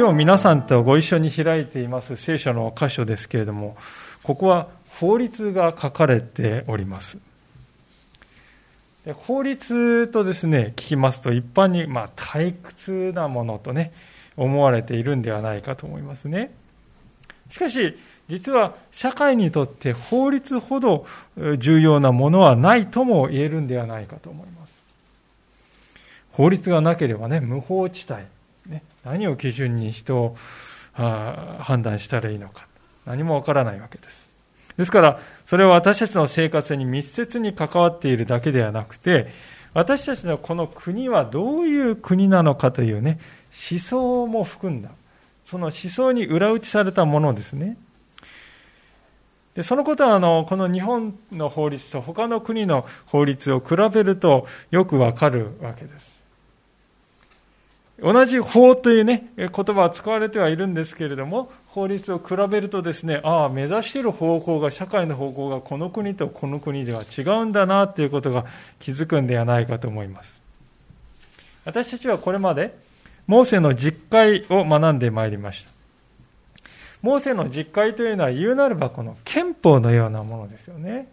今日皆さんとご一緒に開いています聖書の箇所ですけれども、ここは法律が書かれております。法律とですね、聞きますと一般にまあ退屈なものとね、思われているんではないかと思いますね。しかし、実は社会にとって法律ほど重要なものはないとも言えるんではないかと思います。法律がなければね、無法地帯。何を基準に人を判断したらいいのか。何もわからないわけです。ですから、それは私たちの生活に密接に関わっているだけではなくて、私たちのこの国はどういう国なのかというね、思想も含んだ。その思想に裏打ちされたものですね。でそのことはあのこの日本の法律と他の国の法律を比べるとよくわかるわけです。同じ法というね、言葉は使われてはいるんですけれども、法律を比べるとですね、ああ、目指している方向が、社会の方向がこの国とこの国では違うんだなということが気づくんではないかと思います。私たちはこれまで、モーセの実会を学んでまいりました。モーセの実会というのは言うなればこの憲法のようなものですよね。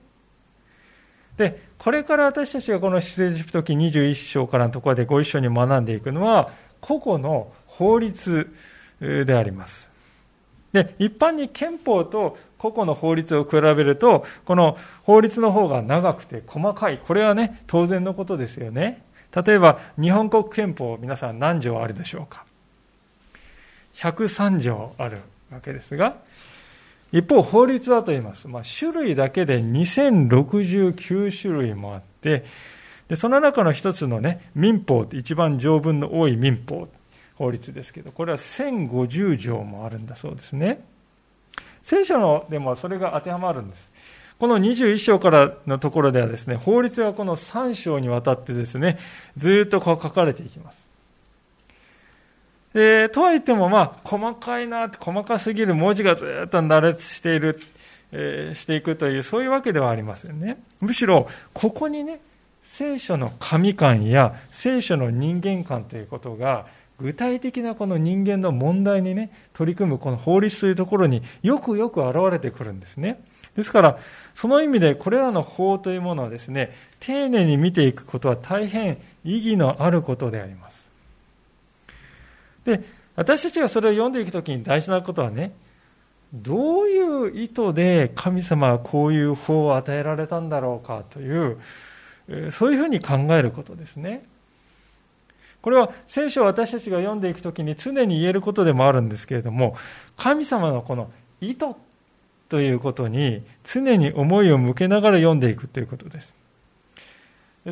で、これから私たちがこの出エジプト記21章からのところでご一緒に学んでいくのは、個々の法律であります。で、一般に憲法と個々の法律を比べると、この法律の方が長くて細かい。これはね、当然のことですよね。例えば、日本国憲法、皆さん何条あるでしょうか ?103 条あるわけですが、一方、法律はと言います。まあ、種類だけで2069種類もあって、で、その中の一つのね、民法一番条文の多い民法、法律ですけど、これは1050条もあるんだそうですね。聖書のでもそれが当てはまるんです。この21章からのところではですね、法律がこの3章にわたってですね、ずっとこう書かれていきます。で、とは言ってもまあ、細かいな、細かすぎる文字がずっと羅列している、えー、していくという、そういうわけではありませんね。むしろ、ここにね、聖書の神観や聖書の人間観ということが具体的なこの人間の問題にね取り組むこの法律というところによくよく現れてくるんですね。ですからその意味でこれらの法というものはですね丁寧に見ていくことは大変意義のあることであります。で私たちがそれを読んでいくときに大事なことはねどういう意図で神様はこういう法を与えられたんだろうかというそういうふうに考えることですね。これは聖書を私たちが読んでいくときに常に言えることでもあるんですけれども、神様のこの意図ということに常に思いを向けながら読んでいくということです。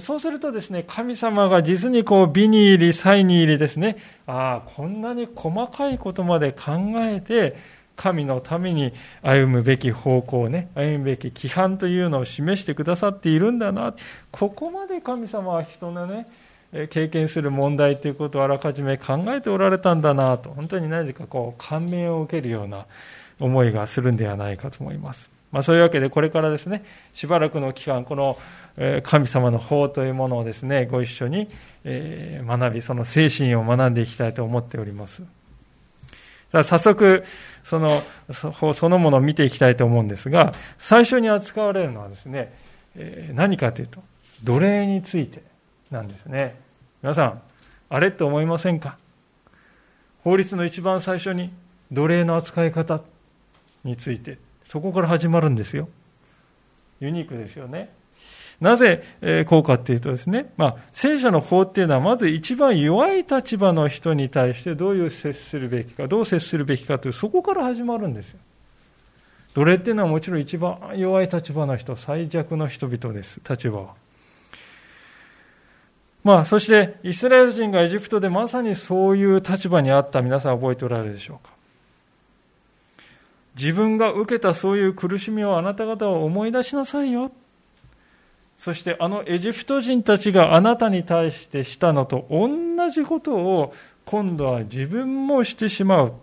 そうするとですね、神様が実にこう美に入り、才に入りですね、ああ、こんなに細かいことまで考えて、神のために歩むべき方向ね、歩むべき規範というのを示してくださっているんだな。ここまで神様は人のね、経験する問題ということをあらかじめ考えておられたんだなと、本当に何かこう感銘を受けるような思いがするんではないかと思います。まあ、そういうわけでこれからですね、しばらくの期間、この神様の法というものをですね、ご一緒に学び、その精神を学んでいきたいと思っております。早速、そのそのものを見ていきたいと思うんですが、最初に扱われるのはですね、え何かというと、奴隷についてなんですね。皆さん、あれって思いませんか？法律の一番最初に奴隷の扱い方について、そこから始まるんですよ。ユニークですよね。なぜ、こうかっていうとですね、まあ、聖書の法っていうのは、まず一番弱い立場の人に対してどういう接するべきか、どう接するべきかという、そこから始まるんですよ。奴隷っていうのはもちろん一番弱い立場の人、最弱の人々です、立場は。まあ、そして、イスラエル人がエジプトでまさにそういう立場にあった皆さん覚えておられるでしょうか。自分が受けたそういう苦しみをあなた方は思い出しなさいよ。そしてあのエジプト人たちがあなたに対してしたのと同じことを今度は自分もしてしまう。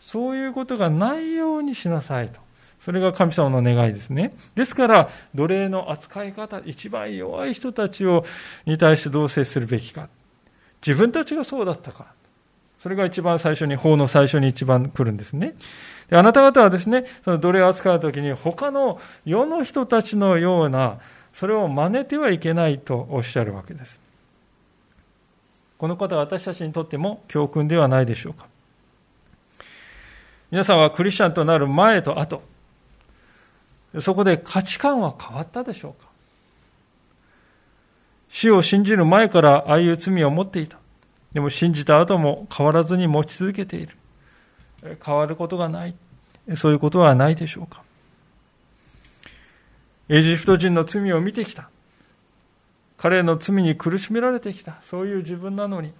そういうことがないようにしなさいと。それが神様の願いですね。ですから、奴隷の扱い方、一番弱い人たちをに対してどう接するべきか。自分たちがそうだったか。それが一番最初に、法の最初に一番来るんですね。であなた方はですね、その奴隷を扱うときに他の世の人たちのような、それを真似てはいけないとおっしゃるわけです。このことは私たちにとっても教訓ではないでしょうか。皆さんはクリスチャンとなる前と後、そこで価値観は変わったでしょうか死を信じる前からああいう罪を持っていた。でも信じた後も変わらずに持ち続けている。変わることがない。そういうことはないでしょうか。エジプト人の罪を見てきた。彼の罪に苦しめられてきた。そういう自分なのに。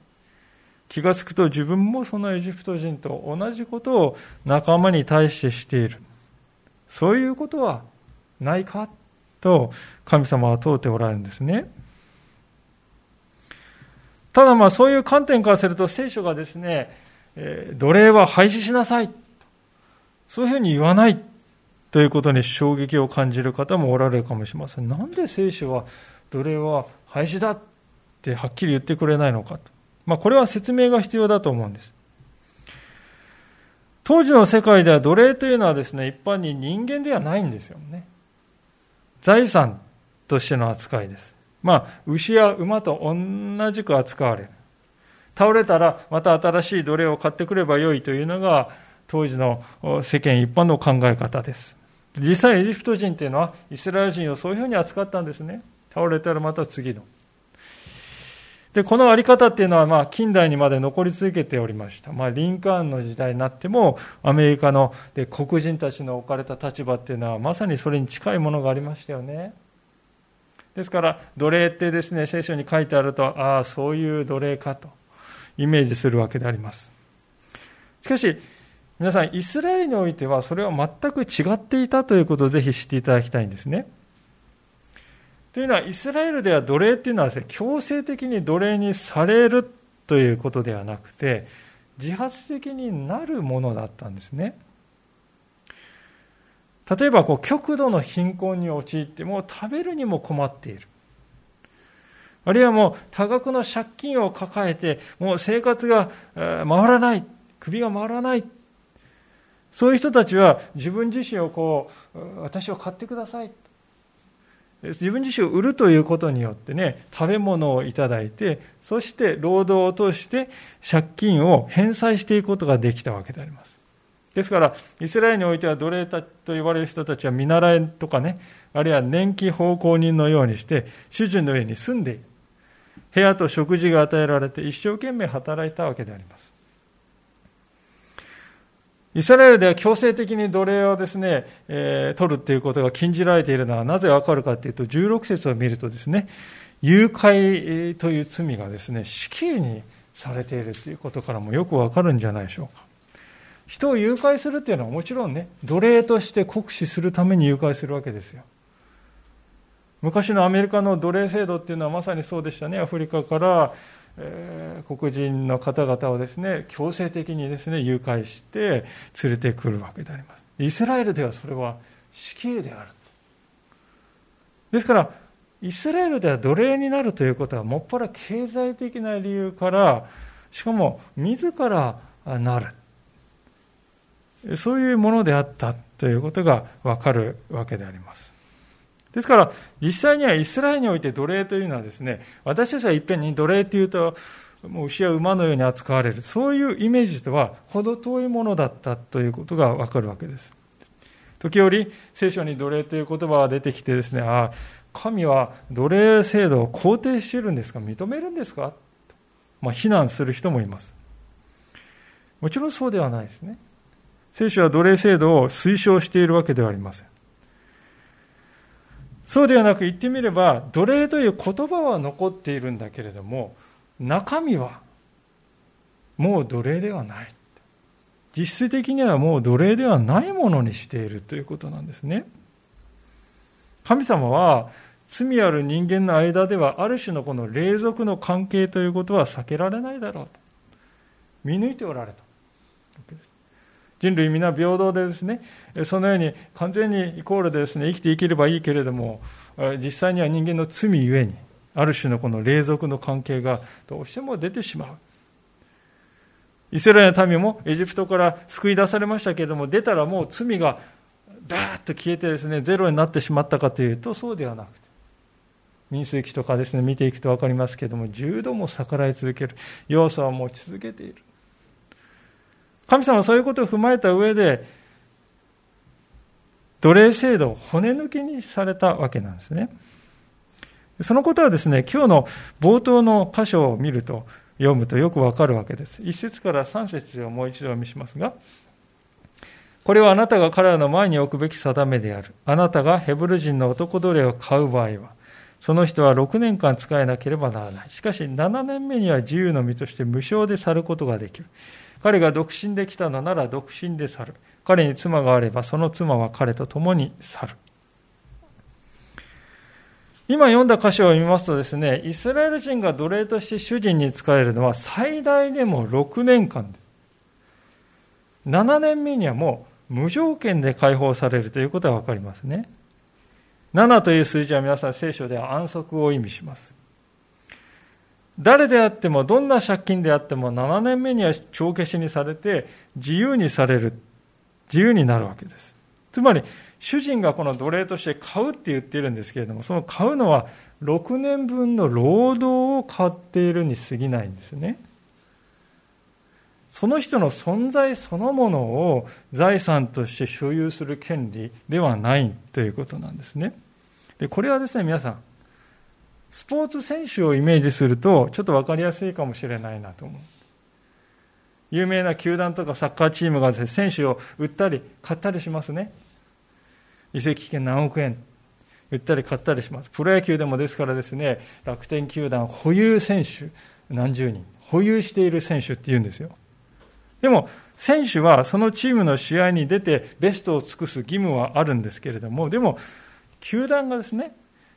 気がつくと自分もそのエジプト人と同じことを仲間に対してしている。そういうことはないか？と神様は問うておられるんですね。ただまあそういう観点からすると聖書がですね、え奴隷は廃止しなさい。そういうふうに言わないということに衝撃を感じる方もおられるかもしれません。なんで聖書は奴隷は廃止だってはっきり言ってくれないのかと。まあこれは説明が必要だと思うんです。当時の世界では奴隷というのはですね、一般に人間ではないんですよね。財産としての扱いです。まあ、牛や馬と同じく扱われる。倒れたらまた新しい奴隷を買ってくればよいというのが当時の世間一般の考え方です。実際エジプト人というのはイスラエル人をそういうふうに扱ったんですね。倒れたらまた次の。で、このあり方っていうのは、まあ、近代にまで残り続けておりました。まあ、リンカーンの時代になっても、アメリカので黒人たちの置かれた立場っていうのは、まさにそれに近いものがありましたよね。ですから、奴隷ってですね、聖書に書いてあると、ああ、そういう奴隷かと、イメージするわけであります。しかし、皆さん、イスラエルにおいては、それは全く違っていたということをぜひ知っていただきたいんですね。というのは、イスラエルでは奴隷っていうのはですね、強制的に奴隷にされるということではなくて、自発的になるものだったんですね。例えばこう極度の貧困に陥ってもう食べるにも困っている。あるいはもう多額の借金を抱えて、もう生活が回らない、首が回らない。そういう人たちは自分自身をこう、私を買ってください。自分自身を売るということによってね、食べ物をいただいて、そして労働を通して借金を返済していくことができたわけであります。ですから、イスラエルにおいては奴隷たと言われる人たちは見習いとかね、あるいは年季奉公人のようにして、主人の上に住んでいる。部屋と食事が与えられて一生懸命働いたわけであります。イスラエルでは強制的に奴隷をですね、えー、取るということが禁じられているのはなぜわかるかというと、16節を見るとですね、誘拐という罪がですね、死刑にされているということからもよくわかるんじゃないでしょうか。人を誘拐するっていうのはもちろんね、奴隷として酷使するために誘拐するわけですよ。昔のアメリカの奴隷制度っていうのはまさにそうでしたね。アフリカから、えー、黒人の方々をですね、強制的にですね、誘拐して連れてくるわけであります。イスラエルではそれは死刑である。ですから、イスラエルでは奴隷になるということは、もっぱら経済的な理由から、しかも自らなる。そういうものであったということがわかるわけであります。ですから、実際にはイスラエルにおいて奴隷というのはですね、私たちはいっぺんに奴隷というと、もう牛や馬のように扱われる、そういうイメージとは程遠いものだったということがわかるわけです。時折、聖書に奴隷という言葉が出てきてですね、ああ、神は奴隷制度を肯定しているんですか？認めるんですか？まあ、非難する人もいます。もちろんそうではないですね。聖書は奴隷制度を推奨しているわけではありません。そうではなく言ってみれば、奴隷という言葉は残っているんだけれども、中身はもう奴隷ではない。実質的にはもう奴隷ではないものにしているということなんですね。神様は罪ある人間の間ではある種のこの霊俗の関係ということは避けられないだろうと見抜いておられたわけです人類皆平等でですねそのように完全にイコールでですね生きていければいいけれども実際には人間の罪ゆえにある種のこの霊俗の関係がどうしても出てしまう。イスラエルの民もエジプトから救い出されましたけれども出たらもう罪がバーッと消えてですねゼロになってしまったかというとそうではなくて民数記とかですね見ていくと分かりますけれども10度も逆らい続ける要素は持ち続けている。神様はそういうことを踏まえた上で奴隷制度を骨抜きにされたわけなんですねそのことはですね今日の冒頭の箇所を見ると読むとよくわかるわけです一節から三節をもう一度お見しますがこれはあなたが彼らの前に置くべき定めである。あなたがヘブル人の男奴隷を買う場合は、その人は6年間使えなければならない。しかし7年目には自由の身として無償で去ることができる。彼が独身で来たのなら独身で去る。彼に妻があればその妻は彼と共に去る。今読んだ箇所を見ますとですね、イスラエル人が奴隷として主人に仕えるのは最大でも6年間で7年目にはもう無条件で解放されるということがわかりますね。7という数字は皆さん聖書では安息を意味します。誰であっても、どんな借金であっても、7年目には帳消しにされて、自由にされる、自由になるわけです。つまり、主人がこの奴隷として買うって言っているんですけれども、その買うのは、6年分の労働を買っているに過ぎないんですね。その人の存在そのものを財産として所有する権利ではないということなんですね。で、これはですね、皆さん、スポーツ選手をイメージすると、ちょっと分かりやすいかもしれないなと思う。有名な球団とかサッカーチームがね、選手を売ったり買ったりしますね。移籍権何億円売ったり買ったりします。プロ野球でもですからですね、楽天球団保有選手何十人、保有している選手って言うんですよ。でも、選手はそのチームの試合に出てベストを尽くす義務はあるんですけれども、でも、球団がですね、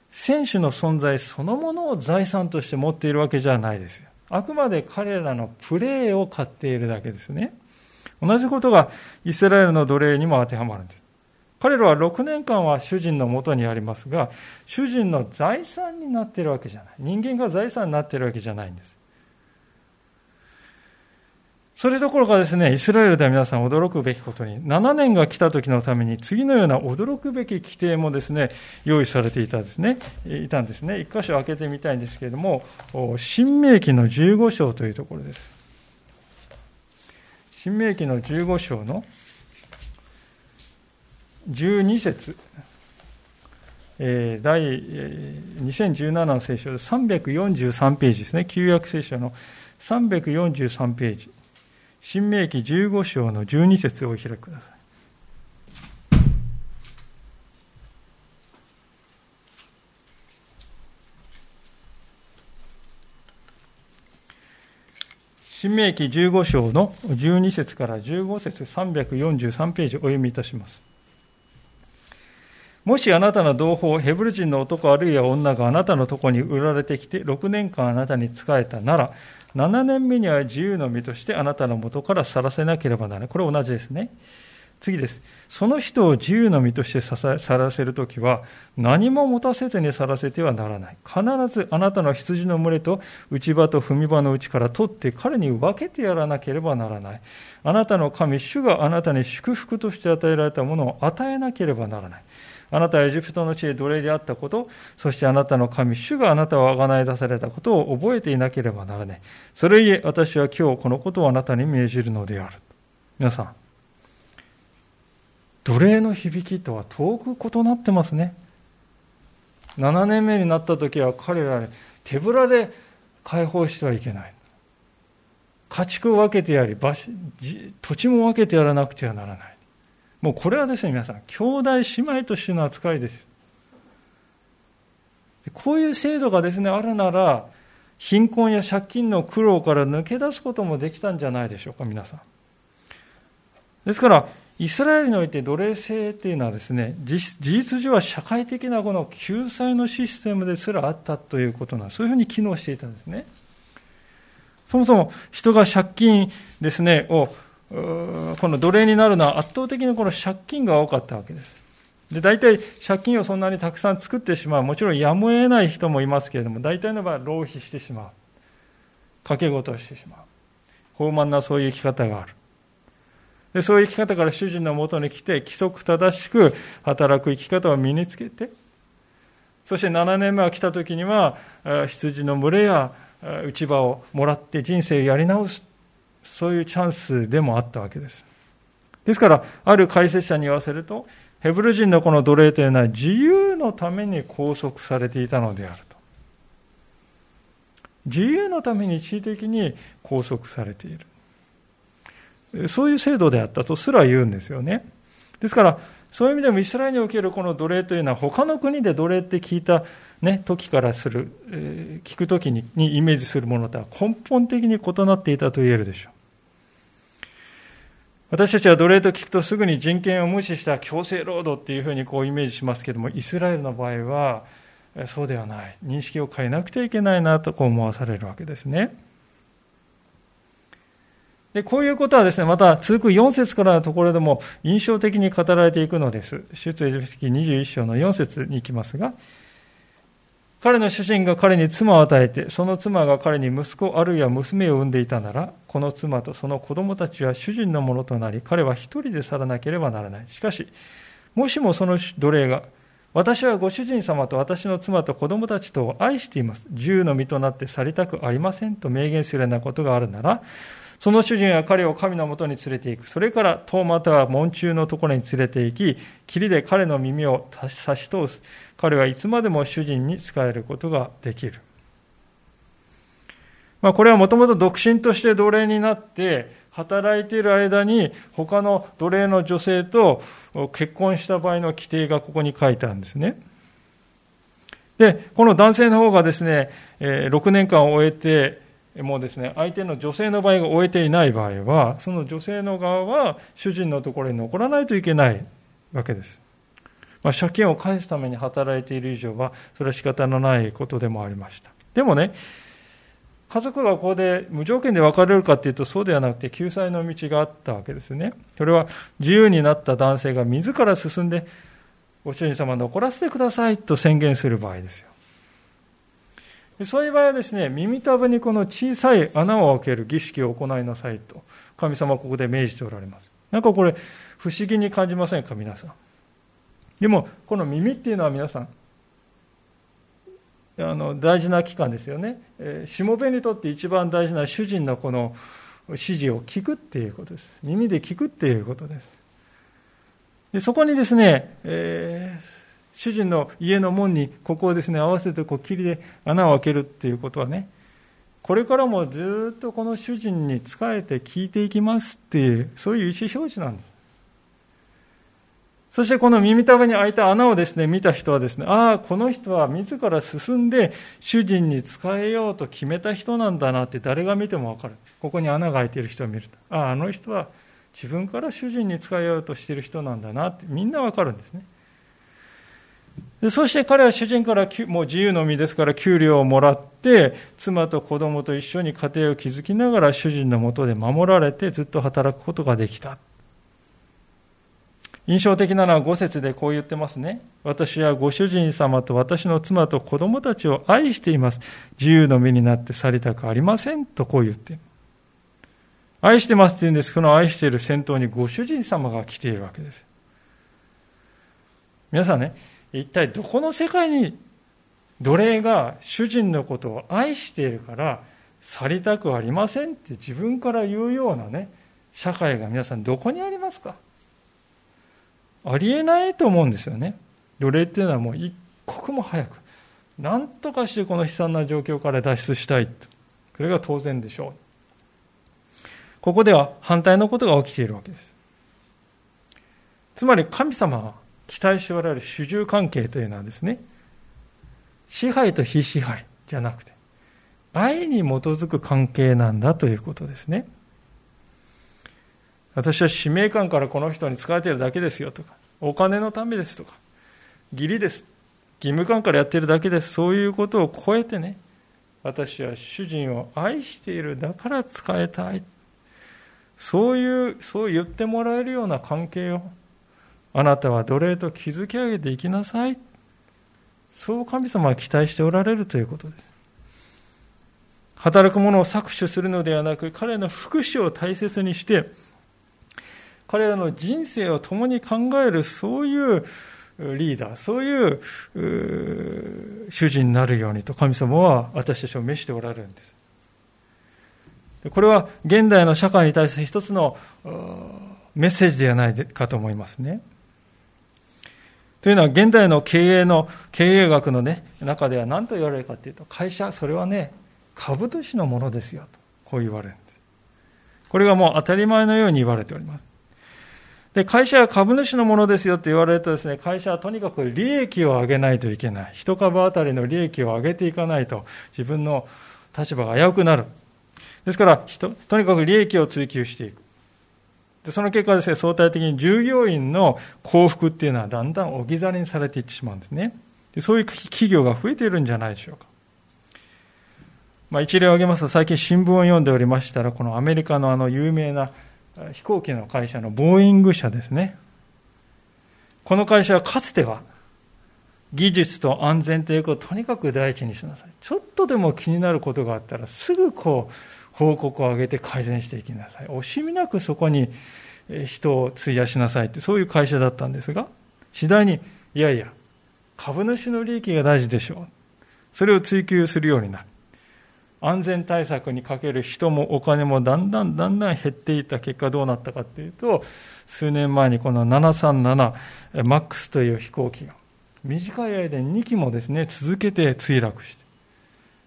選手の存在そのものを財産として持っているわけじゃないですよ。あくまで彼らのプレーを買っているだけですね。同じことがイスラエルの奴隷にも当てはまるんです。彼らは6年間は主人のもとにありますが、主人の財産になっているわけじゃない。人間が財産になっているわけじゃないんです。それどころかですね、イスラエルでは皆さん驚くべきことに、7年が来た時のために次のような驚くべき規定もですね、用意されていたんですね、いたんですね。一箇所開けてみたいんですけれども、新明記の15章というところです。新明記の15章の12節えー、第、えー、2017の聖書で343ページですね、旧約聖書の343ページ。新明記15章の12節をお開きください。新明記15章の12節から15節343ページお読みいたします。もしあなたの同胞、ヘブル人の男あるいは女があなたのとこに売られてきて6年間あなたに仕えたなら、7年目には自由の身としてあなたの元から去らせなければならない。これ同じですね。次です。その人を自由の身として去らせるときは、何も持たせずに去らせてはならない。必ずあなたの羊の群れと内場と踏み場のうちから取って彼に分けてやらなければならない。あなたの神、主があなたに祝福として与えられたものを与えなければならない。あなたはエジプトの地で奴隷であったこと、そしてあなたの神、主があなたをあがない出されたことを覚えていなければならない。それゆえ私は今日このことをあなたに命じるのである。皆さん、奴隷の響きとは遠く異なってますね。7年目になった時は彼らに手ぶらで解放してはいけない。家畜を分けてやり、土地も分けてやらなくてはならない。もうこれはですね、皆さん、兄弟姉妹としての扱いです。こういう制度がですね、あるなら、貧困や借金の苦労から抜け出すこともできたんじゃないでしょうか、皆さん。ですから、イスラエルにおいて奴隷制というのはですね、事実上は社会的なこの救済のシステムですらあったということな、そういうふうに機能していたんですね。そもそも人が借金ですね、を、この奴隷になるのは圧倒的にこの借金が多かったわけです。で、大体借金をそんなにたくさん作ってしまう。もちろんやむを得ない人もいますけれども、大体の場合浪費してしまう。掛け事をしてしまう。傲慢なそういう生き方がある。でそういう生き方から主人のもとに来て、規則正しく働く生き方を身につけて、そして7年目が来た時には、羊の群れや内場をもらって人生をやり直す。そういうチャンスでもあったわけです。ですから、ある解説者に言わせると、ヘブル人のこの奴隷というのは自由のために拘束されていたのであると。自由のために一時的に拘束されている。そういう制度であったとすら言うんですよね。ですから、そういう意味でもイスラエルにおけるこの奴隷というのは他の国で奴隷って聞いた、ね、時からする、えー、聞く時ににイメージするものとは根本的に異なっていたと言えるでしょう。私たちは奴隷と聞くとすぐに人権を無視した強制労働っていうふうにこうイメージしますけども、イスラエルの場合はそうではない。認識を変えなくてはいけないなとこう思わされるわけですね。で、こういうことはですね、また続く4節からのところでも印象的に語られていくのです。出エジプト記21章の4節に行きますが、彼の主人が彼に妻を与えて、その妻が彼に息子あるいは娘を産んでいたなら、この妻とその子供たちは主人のものとなり、彼は一人で去らなければならない。しかし、もしもその奴隷が、私はご主人様と私の妻と子供たちとを愛しています。自由の身となって去りたくありませんと明言するようなことがあるなら、その主人は彼を神のもとに連れて行く。それから遠または門中のところに連れて行き、霧で彼の耳を差し通す。彼はいつまでも主人に仕えることができる。まあ、これはもともと独身として奴隷になって、働いている間に他の奴隷の女性と結婚した場合の規定がここに書いてあるんですね。で、この男性の方がですね、6年間を終えて、もうですね、相手の女性の場合が終えていない場合は、その女性の側は主人のところに残らないといけないわけです。まあ、借金を返すために働いている以上は、それは仕方のないことでもありました。でもね、家族がここで無条件で別れるかっていうとそうではなくて救済の道があったわけですね。それは自由になった男性が自ら進んでご主人様残らせてくださいと宣言する場合ですよ。そういう場合はですね、耳たぶにこの小さい穴を開ける儀式を行いなさいと、神様はここで命じておられます。なんかこれ、不思議に感じませんか、皆さん。でも、この耳っていうのは皆さん、あの大事な期間ですよね。えー、しもべにとって一番大事な主人のこの指示を聞くっていうことです。耳で聞くっていうことです。でそこにですね、えー主人の家の門にここをですね、合わせてこう霧で穴を開けるっていうことはね、これからもずっとこの主人に仕えて聞いていきますっていう、そういう意思表示なんです。そしてこの耳たぶに開いた穴をですね、見た人はですね、ああ、この人は自ら進んで主人に仕えようと決めた人なんだなって誰が見てもわかる。ここに穴が開いている人を見ると。ああ、あの人は自分から主人に仕えようとしている人なんだなってみんなわかるんですね。でそして彼は主人からもう自由の身ですから給料をもらって妻と子供と一緒に家庭を築きながら主人のもとで守られてずっと働くことができた。印象的なのは5節でこう言ってますね。私はご主人様と私の妻と子供たちを愛しています。自由の身になって去りたくありませんとこう言って。愛してますって言うんです。その愛している先頭にご主人様が来ているわけです。皆さんね一体どこの世界に奴隷が主人のことを愛しているから去りたくありませんって自分から言うようなね社会が皆さんどこにありますか？ありえないと思うんですよね。奴隷っていうのはもう一刻も早く何とかしてこの悲惨な状況から脱出したい。とそれが当然でしょう。ここでは反対のことが起きているわけです。つまり神様は期待しておられる主従関係というのはですね、支配と非支配じゃなくて、愛に基づく関係なんだということですね。私は使命感からこの人に仕えているだけですよとか、お金のためですとか、義理です。義務感からやっているだけです。そういうことを超えてね、私は主人を愛しているだから使えたい。そういう、そう言ってもらえるような関係を、あなたは奴隷と築き上げていきなさい。そう神様は期待しておられるということです。働く者を搾取するのではなく、彼の福祉を大切にして、彼らの人生を共に考える、そういうリーダー、そういう主人になるようにと神様は私たちを召しておられるんです。これは現代の社会に対する一つのメッセージではないかと思いますね。というのは現代の経営の、経営学のね、中では何と言われるかというと、会社、それはね、株主のものですよと、こう言われるんです。これがもう当たり前のように言われております。で、会社は株主のものですよって言われるとですね、会社はとにかく利益を上げないといけない。一株当たりの利益を上げていかないと、自分の立場が危うくなる。ですから、とにかく利益を追求していく。でその結果ですね、相対的に従業員の幸福っていうのはだんだん置き去りにされていってしまうんですね。でそういう企業が増えているんじゃないでしょうか。まあ、一例を挙げますと、最近新聞を読んでおりましたら、このアメリカのあの有名な飛行機の会社のボーイング社ですね。この会社はかつては、技術と安全ということをとにかく第一にしなさい。ちょっとでも気になることがあったら、すぐこう、報告を上げて改善していきなさい。惜しみなくそこに人を費やしなさいって、そういう会社だったんですが、次第に、いやいや、株主の利益が大事でしょう。それを追求するようになる。安全対策にかける人もお金もだんだんだんだん減っていった結果どうなったかというと、数年前にこの 737MAX という飛行機が、短い間に2機もですね、続けて墜落して、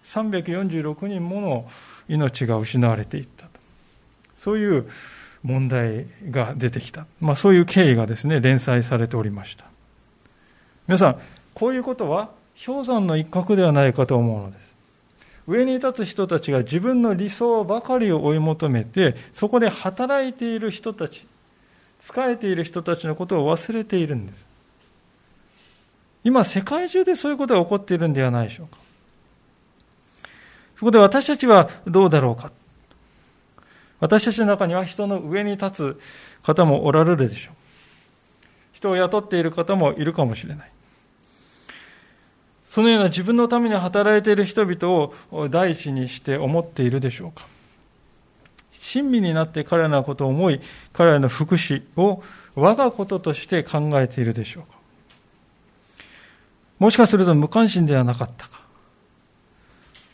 346人もの命が失われていったと。そういう問題が出てきた。まあそういう経緯がですね、連載されておりました。皆さん、こういうことは氷山の一角ではないかと思うのです。上に立つ人たちが自分の理想ばかりを追い求めて、そこで働いている人たち、仕えている人たちのことを忘れているんです。今、世界中でそういうことが起こっているんではないでしょうか。そこで私たちはどうだろうか？私たちの中には人の上に立つ方もおられるでしょう。人を雇っている方もいるかもしれない。そのような自分のために働いている人々を第一にして思っているでしょうか？親身になって彼らのことを思い、彼らの福祉を我がこととして考えているでしょうか？もしかすると無関心ではなかったか？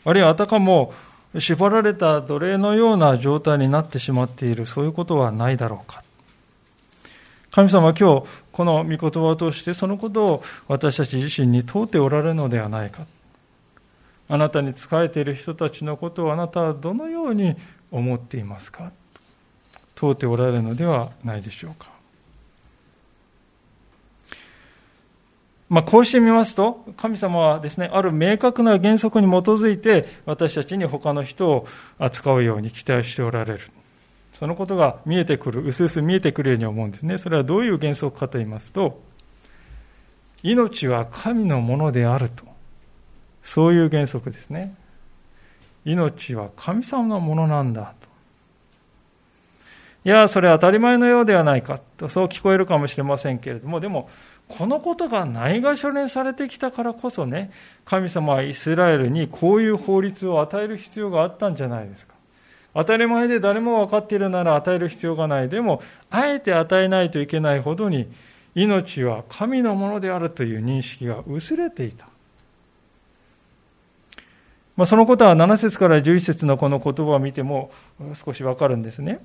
あるいはあたかも縛られた奴隷のような状態になってしまっている、そういうことはないだろうか。神様は今日、この御言葉を通してそのことを私たち自身に問うておられるのではないか。あなたに仕えている人たちのことをあなたはどのように思っていますか？問うておられるのではないでしょうか。まあ、こうしてみますと、神様はですね、ある明確な原則に基づいて、私たちに他の人を扱うように期待しておられる。そのことが見えてくる、うすうす見えてくるように思うんですね。それはどういう原則かと言いますと、命は神のものであると。そういう原則ですね。命は神様のものなんだと。いや、それは当たり前のようではないかと、そう聞こえるかもしれませんけれども、でも、このことがないがしろにされてきたからこそね、神様はイスラエルにこういう法律を与える必要があったんじゃないですか。当たり前で誰も分かっているなら与える必要がない。でも、あえて与えないといけないほどに、命は神のものであるという認識が薄れていた。まあ、そのことは7節から11節のこの言葉を見ても少しわかるんですね。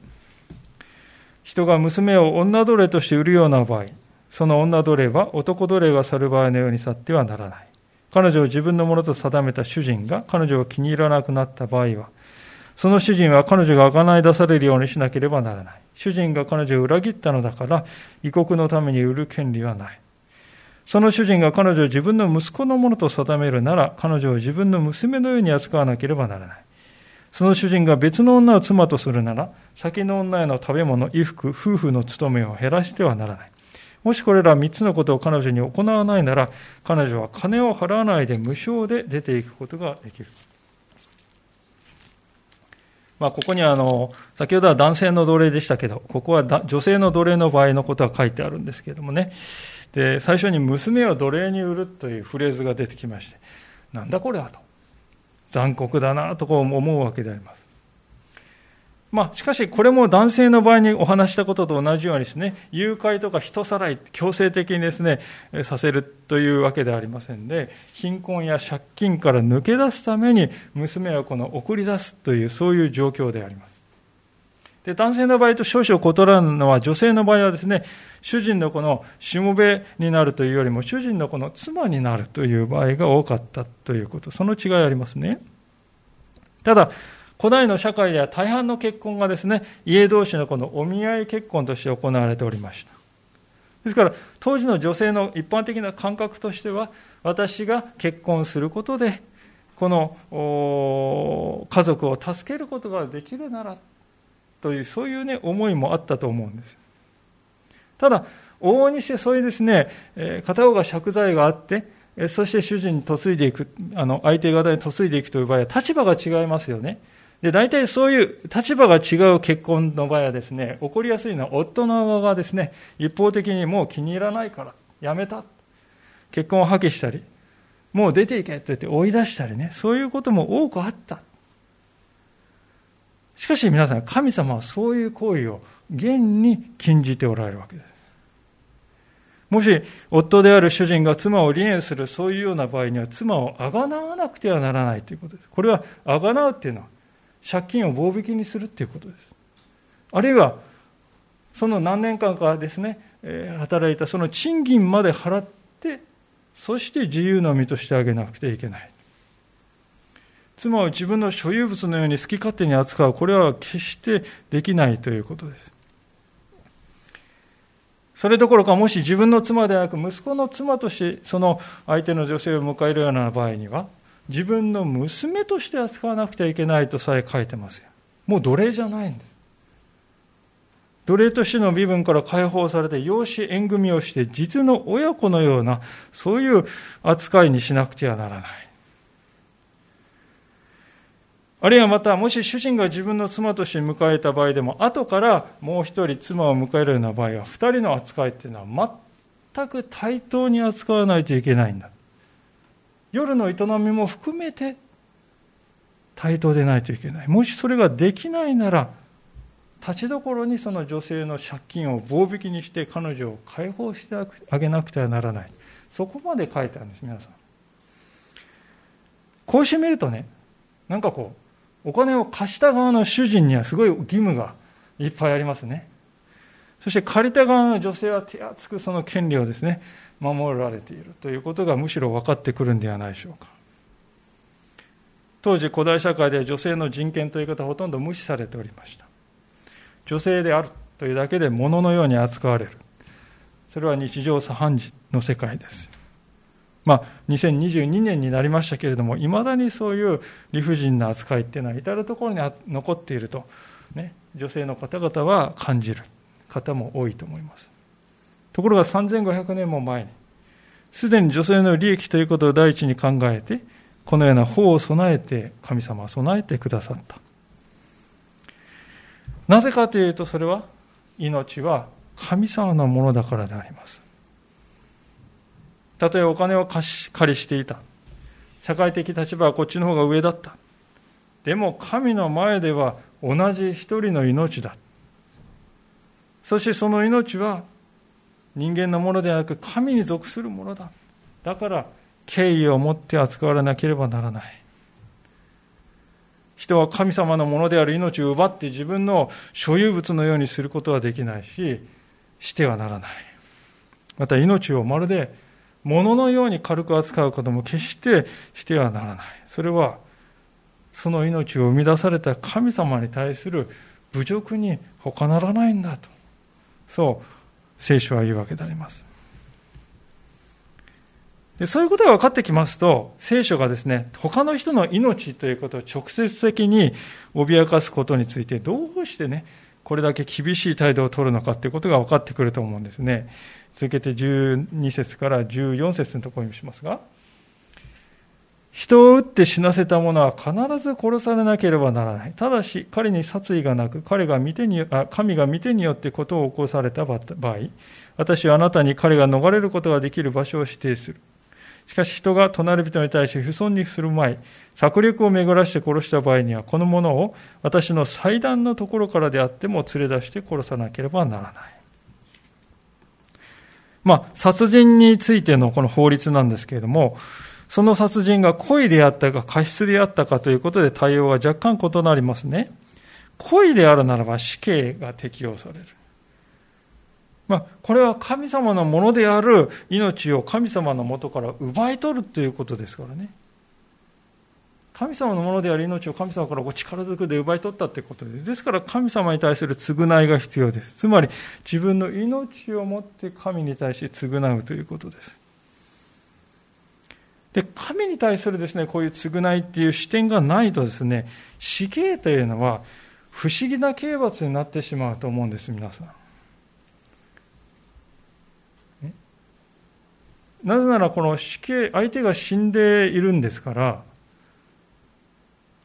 人が娘を女奴隷として売るような場合、その女奴隷は男奴隷が去る場合のように去ってはならない。彼女を自分のものと定めた主人が彼女を気に入らなくなった場合は、その主人は彼女が贖い出されるようにしなければならない。主人が彼女を裏切ったのだから、異国のために売る権利はない。その主人が彼女を自分の息子のものと定めるなら、彼女を自分の娘のように扱わなければならない。その主人が別の女を妻とするなら、先の女への食べ物、衣服、夫婦の務めを減らしてはならない。もしこれら3つのことを彼女に行わないなら、彼女は金を払わないで無償で出ていくことができる。まあ、ここにあの、先ほどは男性の奴隷でしたけど、ここは女性の奴隷の場合のことが書いてあるんですけれどもね。で、最初に娘を奴隷に売るというフレーズが出てきまして、なんだこれはと。残酷だなとこう思うわけであります。まあ、しかし、これも男性の場合にお話したことと同じようにですね、誘拐とか人さらい、強制的にですね、させるというわけではありませんで、貧困や借金から抜け出すために、娘をこの送り出すという、そういう状況であります。で、男性の場合と少々異なるのは、女性の場合はですね、主人のこのしもべになるというよりも、主人のこの妻になるという場合が多かったということ、その違いありますね。ただ、古代の社会では大半の結婚がですね、家同士のこのお見合い結婚として行われておりました。ですから、当時の女性の一般的な感覚としては、私が結婚することで、この家族を助けることができるなら、という、そういうね、思いもあったと思うんです。ただ、往々にしてそういうですね、片方が借財があって、そして主人に嫁いでいく、あの、相手方に嫁いでいくという場合は立場が違いますよね。で、大体そういう立場が違う結婚の場合はですね、起こりやすいのは夫の側がですね、一方的にもう気に入らないから、やめた。結婚を破棄したり、もう出ていけと言って追い出したりね、そういうことも多くあった。しかし皆さん、神様はそういう行為を現に禁じておられるわけです。もし、夫である主人が妻を離縁する、そういうような場合には、妻をあがなわなくてはならないということです。これは、あがなうっていうのは、借金を棒引きにするっていうことです。あるいは、その何年間かですね、働いたその賃金まで払って、そして自由の身としてあげなくてはいけない。妻を自分の所有物のように好き勝手に扱う、これは決してできないということです。それどころか、もし自分の妻ではなく、息子の妻としてその相手の女性を迎えるような場合には、自分の娘として扱わなくてはいけないとさえ書いてますよ。もう奴隷じゃないんです。奴隷としての身分から解放されて養子縁組をして実の親子のようなそういう扱いにしなくてはならない。あるいはまた、もし主人が自分の妻として迎えた場合でも、後からもう一人妻を迎えるような場合は、二人の扱いっていうのは全く対等に扱わないといけないんだ。夜の営みも含めて対等でないといけない。もしそれができないなら、立ちどころにその女性の借金を棒引きにして彼女を解放してあげなくてはならない。そこまで書いてあるんです、皆さん。こうしてみるとね、なんかこう、お金を貸した側の主人にはすごい義務がいっぱいありますね。そして借りた側の女性は手厚くその権利をですね、守られているということがむしろ分かってくるんではないでしょうか。当時古代社会では女性の人権という方はほとんど無視されておりました。女性であるというだけで物のように扱われる。それは日常茶飯事の世界です。まあ、2022年になりましたけれども、いまだにそういう理不尽な扱いっていうのは至る所に残っていると、ね、女性の方々は感じる方も多いと思います。ところが3500年も前に、すでに女性の利益ということを第一に考えて、このような法を備えて、神様は備えてくださった。なぜかというと、それは、命は神様のものだからであります。たとえお金を貸し借りしていた。社会的立場はこっちの方が上だった。でも神の前では同じ一人の命だ。そしてその命は人間のものではなく神に属するものだ。だから敬意を持って扱われなければならない。人は神様のものである命を奪って自分の所有物のようにすることはできないし、してはならない。また命をまるで物のように軽く扱うことも決してしてはならない。それは、その命を生み出された神様に対する侮辱に他ならないんだと。そう聖書は言うわけであります。でそういうことが分かってきますと、聖書がですね、他の人の命ということを直接的に脅かすことについて、どうしてね、これだけ厳しい態度を取るのかということが分かってくると思うんですね。続けて12節から14節のところにしますが、人を撃って死なせた者は必ず殺されなければならない。ただし、彼に殺意がなく、彼が見てにあ神が見てによってことを起こされた場合、私はあなたに彼が逃れることができる場所を指定する。しかし人が隣人に対して不尊にする前、策略を巡らして殺した場合には、この者を私の祭壇のところからであっても連れ出して殺さなければならない。まあ、殺人についてのこの法律なんですけれども、その殺人が故意であったか過失であったかということで対応は若干異なりますね。故意であるならば死刑が適用される。まあ、これは神様のものである命を神様のもとから奪い取るということですからね。神様のものである命を神様からお力ずくで奪い取ったということです。ですから神様に対する償いが必要です。つまり自分の命をもって神に対して償うということです。で、神に対するですね、こういう償いっていう視点がないとですね、死刑というのは不思議な刑罰になってしまうと思うんです、皆さん。なぜならこの死刑、相手が死んでいるんですから、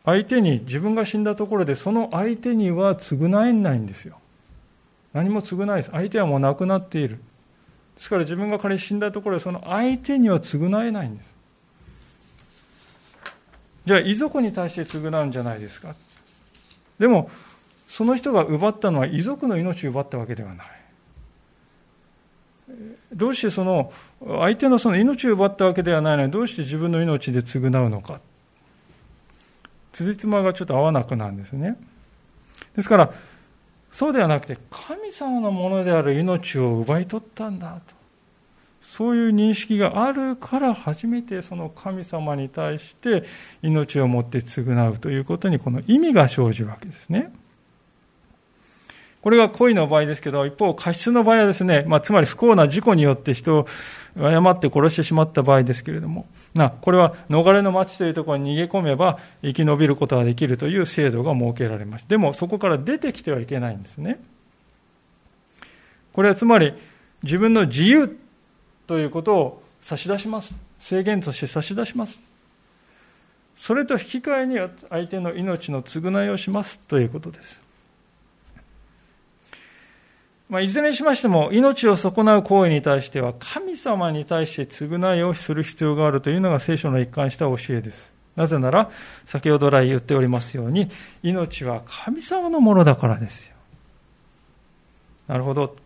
相手に、自分が死んだところで、その相手には償えないんですよ。何も償えない。相手はもう亡くなっている。ですから自分が仮に死んだところで、その相手には償えないんです。じゃあ、遺族に対して償うんじゃないですか。でも、その人が奪ったのは遺族の命を奪ったわけではない。どうしてその相手のその命を奪ったわけではないのにどうして自分の命で償うのか辻褄がちょっと合わなくなるんですねですからそうではなくて神様のものである命を奪い取ったんだとそういう認識があるから初めてその神様に対して命をもって償うということにこの意味が生じるわけですね。これが恋の場合ですけど、一方、過失の場合はですね、まあ、つまり不幸な事故によって人を誤って殺してしまった場合ですけれども、な、これは逃れの町というところに逃げ込めば生き延びることができるという制度が設けられました。でも、そこから出てきてはいけないんですね。これはつまり、自分の自由ということを差し出します。制限として差し出します。それと引き換えに相手の命の償いをしますということです。まあ、いずれにしましても、命を損なう行為に対しては、神様に対して償いをする必要があるというのが聖書の一貫した教えです。なぜなら、先ほど来言っておりますように、命は神様のものだからですよ。なるほど。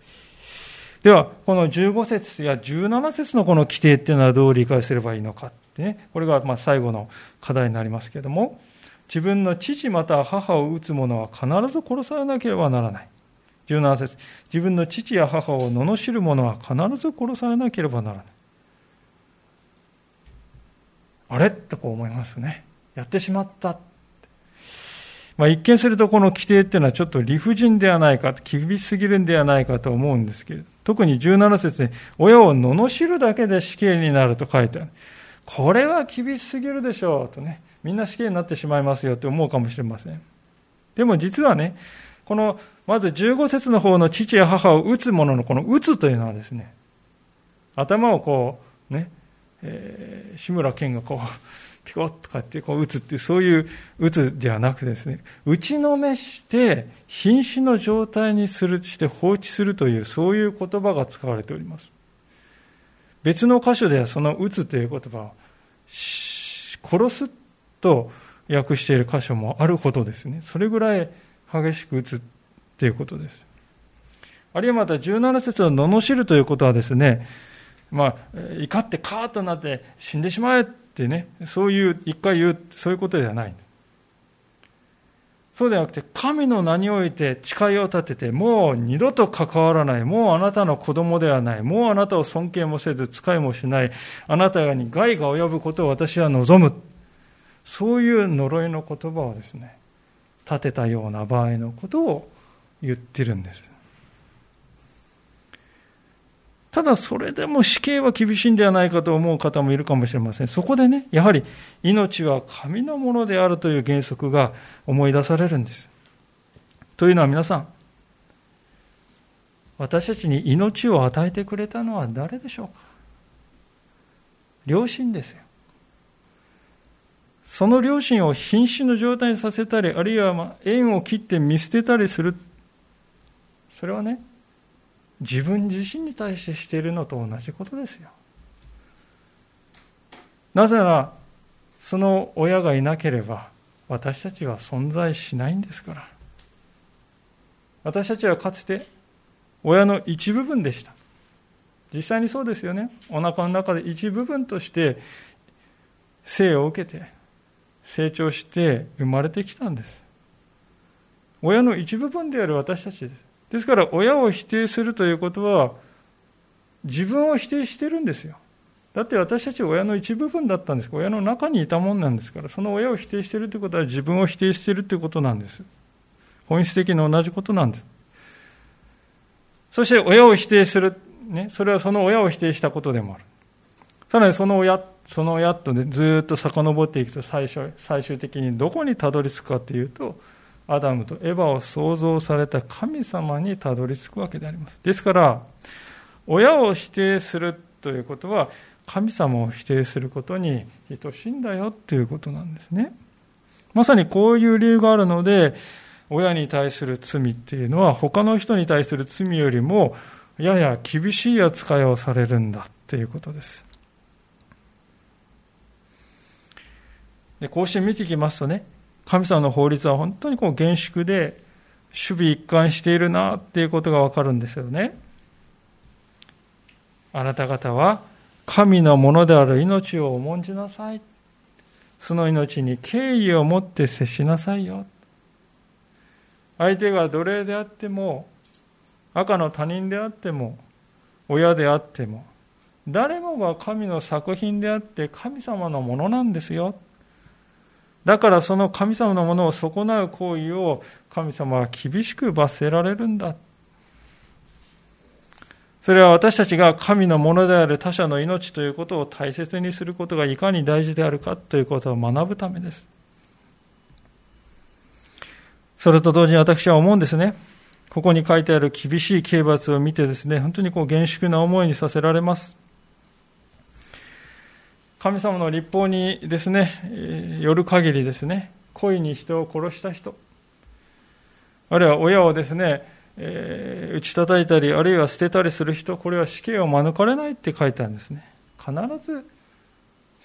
では、この15節や17節のこの規定っていうのはどう理解すればいいのかってね、これがまあ最後の課題になりますけれども、自分の父または母を撃つ者は必ず殺されなければならない。17節自分の父や母を罵る者は必ず殺されなければならない。あれ？とこう思いますね。やってしまった。まあ、一見するとこの規定っていうのはちょっと理不尽ではないか、厳しすぎるんではないかと思うんですけど、特に17節に、親を罵るだけで死刑になると書いてある。これは厳しすぎるでしょうとね、みんな死刑になってしまいますよって思うかもしれません。でも実はね、このまず15節の方の父や母を打つ者のこの打つというのはですね、頭をこう、ね、えー、志村けんがこう、ピコッとかってこう打つっていう、そういう打つではなくですね、打ちのめして瀕死の状態にする、して放置するという、そういう言葉が使われております。別の箇所ではその打つという言葉を、殺すと訳している箇所もあるほどですね、それぐらい激しく打つということです。あるいはまた17節を罵るということはですね、まあ、怒ってカーッとなって死んでしまえってね、そういう、一回言う、そういうことではない。そうではなくて、神の名において誓いを立てて、もう二度と関わらない、もうあなたの子供ではない、もうあなたを尊敬もせず、使いもしない、あなたに害が及ぶことを私は望む。そういう呪いの言葉をですね、立てたような場合のことを言ってるんです。ただそれでも死刑は厳しいんではないかと思う方もいるかもしれません。そこでね、やはり命は神のものであるという原則が思い出されるんです。というのは皆さん、私たちに命を与えてくれたのは誰でしょうか？両親ですよ。その両親を瀕死の状態にさせたり、あるいは縁を切って見捨てたりする。それはね、自分自身に対してしているのと同じことですよ。なぜなら、その親がいなければ、私たちは存在しないんですから。私たちはかつて、親の一部分でした。実際にそうですよね。お腹の中で一部分として生を受けて、成長して生まれてきたんです。親の一部分である私たちです。ですから親を否定するということは自分を否定してるんですよ。だって私たち親の一部分だったんです。親の中にいたもんなんですから、その親を否定してるということは自分を否定してるということなんです。本質的に同じことなんです。そして親を否定する。ね、それはその親を否定したことでもある。さらにその親、その親と、ね、ずっと遡っていくと最初、最終的にどこにたどり着くかというと、アダムとエヴァを創造された神様にたどり着くわけであります。ですから、親を否定するということは、神様を否定することに等しいんだよということなんですね。まさにこういう理由があるので、親に対する罪っていうのは他の人に対する罪よりもやや厳しい扱いをされるんだということです。でこうして見ていきますとね、神様の法律は本当にこう厳粛で守備一貫しているなっていうことがわかるんですよね。あなた方は神のものである命を重んじなさい。その命に敬意を持って接しなさいよ。相手が奴隷であっても、赤の他人であっても、親であっても、誰もが神の作品であって神様のものなんですよ。だからその神様のものを損なう行為を神様は厳しく罰せられるんだ。それは私たちが神のものである他者の命ということを大切にすることがいかに大事であるかということを学ぶためです。それと同時に私は思うんですね。ここに書いてある厳しい刑罰を見てですね、本当にこう厳粛な思いにさせられます。神様の立法にですね、よる限りですね、故意に人を殺した人、あるいは親をですね、えー、打ち叩いたり、あるいは捨てたりする人、これは死刑を免れないって書いてあるんですね。必ず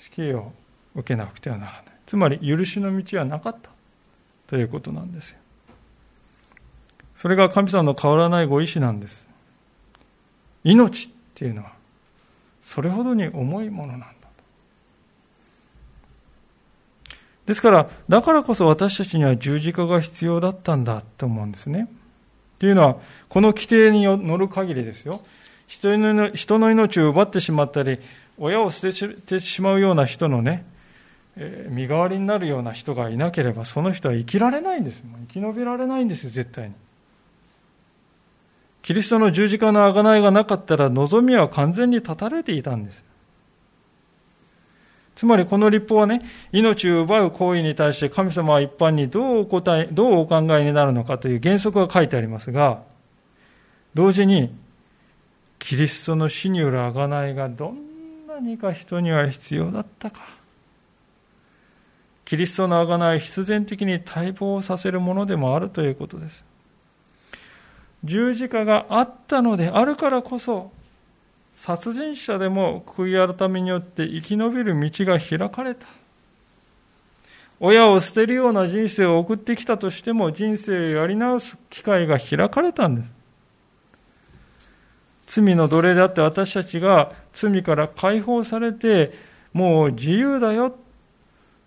死刑を受けなくてはならない。つまり、許しの道はなかったということなんですよ。それが神様の変わらないご意志なんです。命っていうのは、それほどに重いものなんだ。ですから、だからこそ私たちには十字架が必要だったんだと思うんですね。というのは、この規定に乗る限りですよ。人の人の命を奪ってしまったり、親を捨ててしまうような人のね、えー、身代わりになるような人がいなければ、その人は生きられないんです。生き延びられないんですよ、絶対に。キリストの十字架の贖いがなかったら、望みは完全に断たれていたんです。つまりこの立法はね、命を奪う行為に対して神様は一般にどうお答え、どうお考えになるのかという原則が書いてありますが、同時に、キリストの死による贖いがどんなにか人には必要だったか。キリストの贖い必然的に待望させるものでもあるということです。十字架があったのであるからこそ、殺人者でも悔い改めによって生き延びる道が開かれた。親を捨てるような人生を送ってきたとしても人生をやり直す機会が開かれたんです。罪の奴隷であって私たちが罪から解放されてもう自由だよ。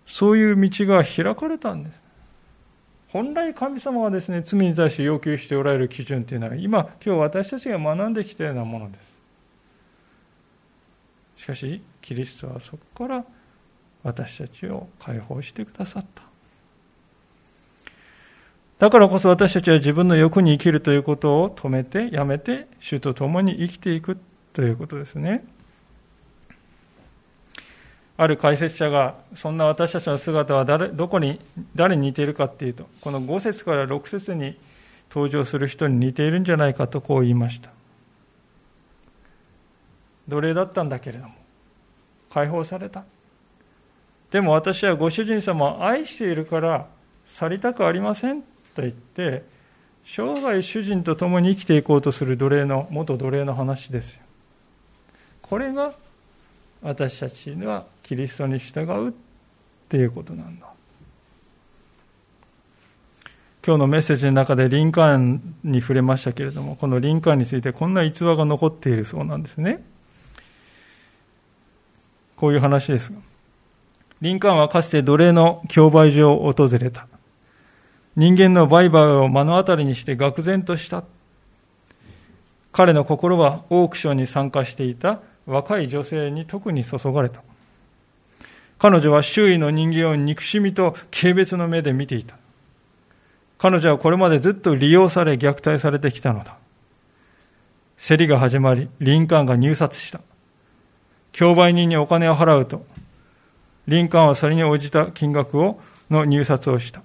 そういう道が開かれたんです。本来神様がですね、罪に対して要求しておられる基準というのは今、今日私たちが学んできたようなものです。しかしキリストはそこから私たちを解放してくださっただからこそ私たちは自分の欲に生きるということを止めてやめて主と共に生きていくということですね。ある解説者が、そんな私たちの姿は誰どこに、誰に似ているかっていうと、この5節から6節に登場する人に似ているんじゃないかとこう言いました。奴隷だったんだけれども、解放された。でも私はご主人様を愛しているから去りたくありませんと言って、生涯主人と共に生きていこうとする奴隷の、元奴隷の話ですよ。これが私たちはキリストに従うっていうことなんだ。今日のメッセージの中でリンカーンに触れましたけれども、このリンカーンについてこんな逸話が残っているそうなんですね。こういう話ですが。リンカーンはかつて奴隷の競売所を訪れた。人間の売買を目の当たりにして愕然とした。彼の心はオークションに参加していた若い女性に特に注がれた。彼女は周囲の人間を憎しみと軽蔑の目で見ていた。彼女はこれまでずっと利用され虐待されてきたのだ。競りが始まり、リンカーンが入札した。競売人にお金を払うと、リンカーンはそれに応じた金額を、の入札をした。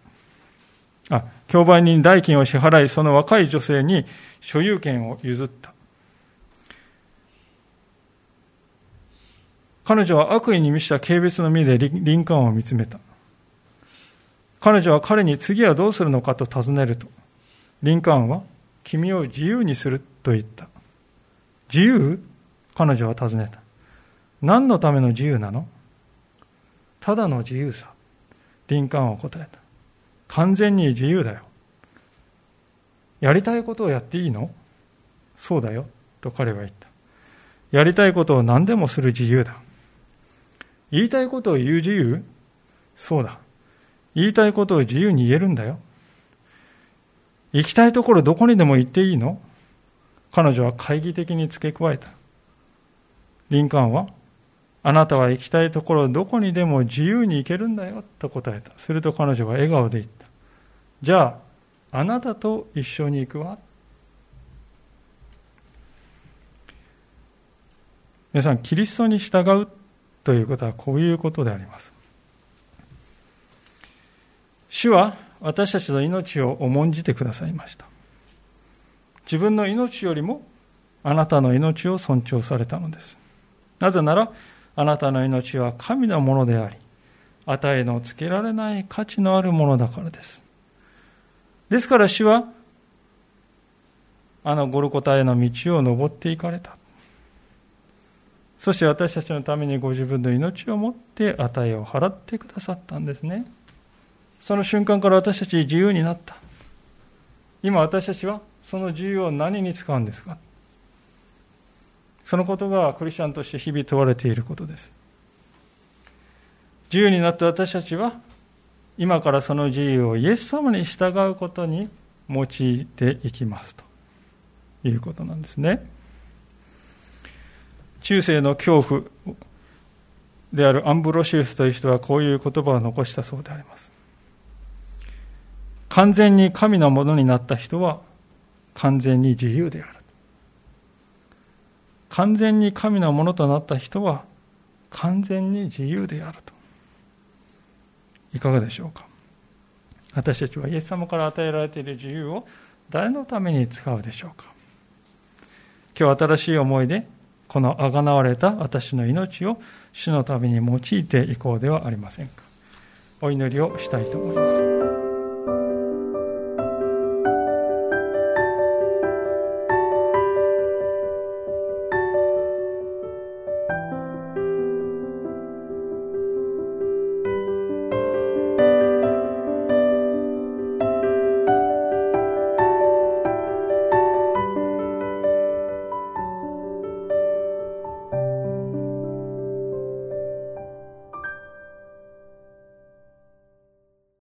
あ、競売人に代金を支払い、その若い女性に所有権を譲った。彼女は悪意に満ちた軽蔑の目でリンカーンを見つめた。彼女は彼に次はどうするのかと尋ねると、リンカーンは君を自由にすると言った。自由？彼女は尋ねた。何のための自由なの？ただの自由さ。リンカーンは答えた。完全に自由だよ。やりたいことをやっていいの？そうだよ。と彼は言った。やりたいことを何でもする自由だ。言いたいことを言う自由？そうだ。言いたいことを自由に言えるんだよ。行きたいところどこにでも行っていいの？彼女は懐疑的に付け加えた。リンカーンは？あなたは行きたいところどこにでも自由に行けるんだよと答えた。すると彼女は笑顔で言った。じゃあ、あなたと一緒に行くわ。皆さん、キリストに従うということはこういうことであります。主は私たちの命を重んじてくださいました。自分の命よりもあなたの命を尊重されたのです。なぜなら、あなたの命は神のものであり、与えのつけられない価値のあるものだからです。ですから主は、あのゴルコタへの道を登っていかれた。そして私たちのためにご自分の命をもって値を払ってくださったんですね。その瞬間から私たち自由になった。今私たちはその自由を何に使うんですか？そのことがクリスチャンとして日々問われていることです。自由になった私たちは、今からその自由をイエス様に従うことに用いていきますということなんですね。中世の恐怖であるアンブロシウスという人はこういう言葉を残したそうであります。完全に神のものになった人は完全に自由である。完全に神のものとなった人は完全に自由であると。いかがでしょうか。私たちはイエス様から与えられている自由を誰のために使うでしょうか。今日新しい思いでこのあがなわれた私の命を主のために用いていこうではありませんか。お祈りをしたいと思います。